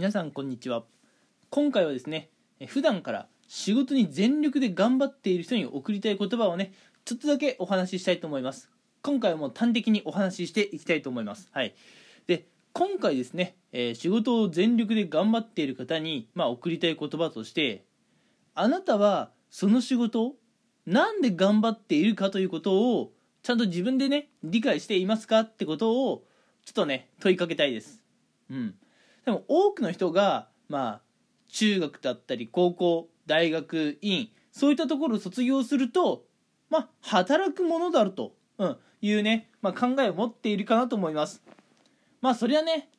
皆さんこんにちは。今回はですね普段から仕事に全力で頑張っている人に送りたい言葉をねちょっとだけお話ししたいと思います。今回はもう端的にお話ししていきたいと思います。はい。で今回ですね、えー、仕事を全力で頑張っている方に、まあ、送りたい言葉としてあなたはその仕事をなんで頑張っているかということをちゃんと自分でね理解していますかってことをちょっとね問いかけたいです。うん。でも多くの人がまあ中学だったり高校大学院そういったところを卒業するとまあ働くものだろうと、うん、いうね、まあ、考えを持っているかなと思います。まあそれはね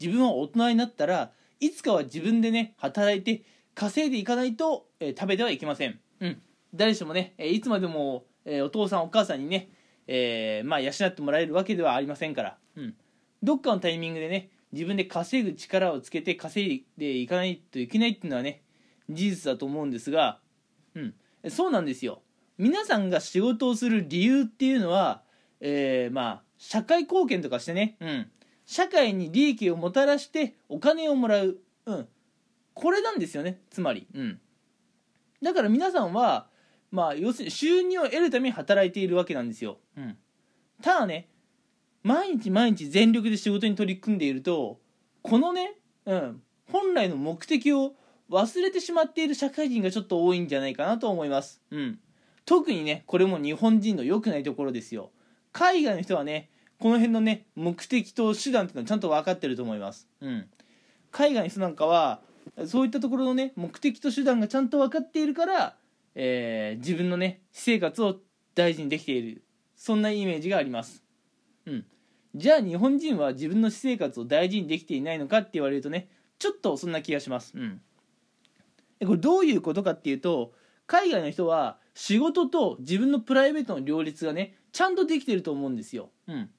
自分は大人になったらいつかは自分でね働いて稼いでいかないと、えー、食べてはいけません。うん。誰しもねえいつまでも、えー、お父さんお母さんにね、え、まあ養ってもらえるわけではありませんから、うん、どっかのタイミングでね自分で稼ぐ力をつけて稼いでいかないといけないっていうのはね事実だと思うんですが、うん、そうなんですよ。皆さんが仕事をする理由っていうのは、えー、まあ社会貢献とかしてね、うん、社会に利益をもたらしてお金をもらう、うん、これなんですよねつまり、うん、だから皆さんはまあ要するに収入を得るために働いているわけなんですよ、うん、ただね毎日毎日全力で仕事に取り組んでいるとこのね、うん、本来の目的を忘れてしまっている社会人がちょっと多いんじゃないかなと思います。うん。特にね、これも日本人の良くないところですよ。海外の人はね、この辺のね、目的と手段っていうのはちゃんと分かってると思います。うん。海外の人なんかは、そういったところのね、目的と手段がちゃんと分かっているから、えー、自分のね、私生活を大事にできている。そんなイメージがあります。うん。じゃあ日本人は自分の私生活を大事にできていないのかって言われるとねちょっとそんな気がします。うん、これどういうことかっていうと海外の人は仕事と自分のプライベートの両立がねちゃんとできてると思うんですよ。うん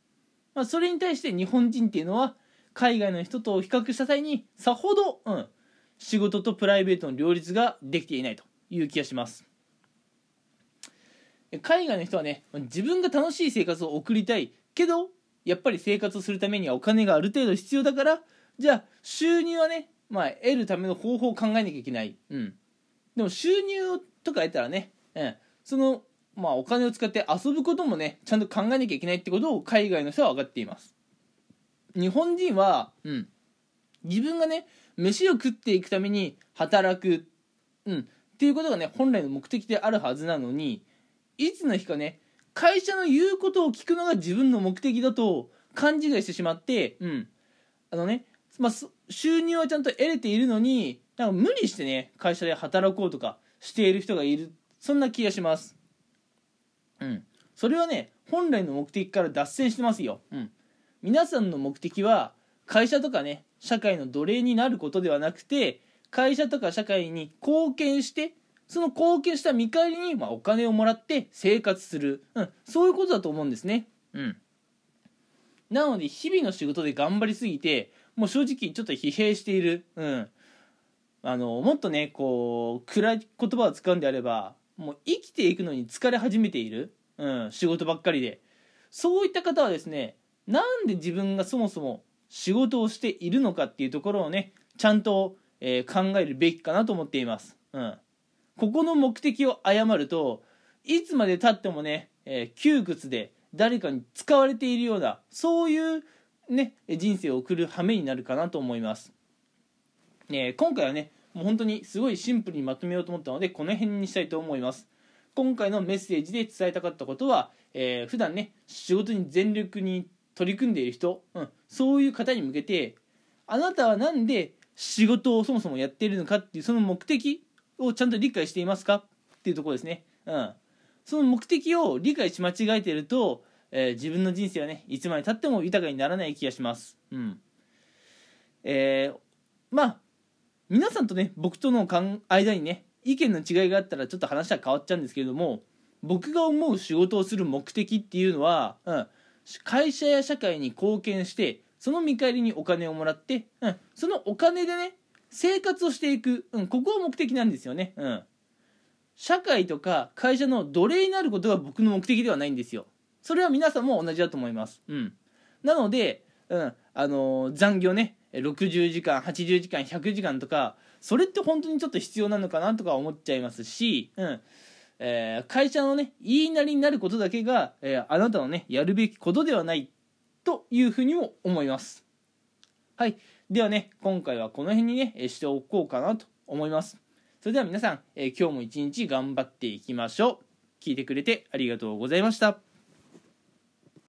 まあ、それに対して日本人っていうのは海外の人と比較した際にさほど、うん、仕事とプライベートの両立ができていないという気がします。海外の人はね自分が楽しい生活を送りたいけどやっぱり生活するためにはお金がある程度必要だからじゃあ収入はね、まあ、得るための方法を考えなきゃいけない、うん、でも収入とか得たらね、うん、その、まあ、お金を使って遊ぶこともねちゃんと考えなきゃいけないってことを海外の人は分かっています。日本人は、うん、自分がね飯を食っていくために働く、うん、っていうことがね本来の目的であるはずなのにいつの日かね会社の言うことを聞くのが自分の目的だと勘違いしてしまって、うん。あのね、まあ、収入はちゃんと得れているのに、なんか無理してね、会社で働こうとかしている人がいる。そんな気がします。うん。それはね、本来の目的から脱線してますよ。うん。皆さんの目的は、会社とかね、社会の奴隷になることではなくて、会社とか社会に貢献してその貢献した見返りに、まあ、お金をもらって生活する、うん、そういうことだと思うんですね。うん。なので、日々の仕事で頑張りすぎて、もう正直ちょっと疲弊している。うん。あの、もっとね、こう、暗い言葉を使うんであれば、もう生きていくのに疲れ始めている。うん、仕事ばっかりで。そういった方はですね、なんで自分がそもそも仕事をしているのかっていうところをね、ちゃんと、えー、考えるべきかなと思っています。うん。ここの目的を誤るといつまでたってもね、えー、窮屈で誰かに使われているようなそういうね人生を送る羽目になるかなと思います、ね、今回はねもう本当にすごいシンプルにまとめようと思ったのでこの辺にしたいと思います。今回のメッセージで伝えたかったことは、えー、普段ね仕事に全力に取り組んでいる人、うん、そういう方に向けてあなたは何で仕事をそもそもやっているのかっていうその目的をちゃんと理解していますか？っていうところですね。うん。その目的を理解し間違えてると、えー、自分の人生はね、いつまでたっても豊かにならない気がします。うん。えー、まあ、皆さんとね、僕との間にね、意見の違いがあったらちょっと話は変わっちゃうんですけれども、僕が思う仕事をする目的っていうのは、うん、会社や社会に貢献して、その見返りにお金をもらって、うん、そのお金でね、生活をしていく、うん、ここが目的なんですよね、うん、社会とか会社の奴隷になることが僕の目的ではないんですよ。それは皆さんも同じだと思います、うん、なので、うん、あのー、残業ね、60時間80時間100時間とかそれって本当にちょっと必要なのかなとか思っちゃいますし、うん。えー、会社のね言いなりになることだけが、えー、あなたのねやるべきことではないというふうにも思います。はい。ではね今回はこの辺にねしておこうかなと思います。それでは皆さん、え、今日も一日頑張っていきましょう。聞いてくれてありがとうございました。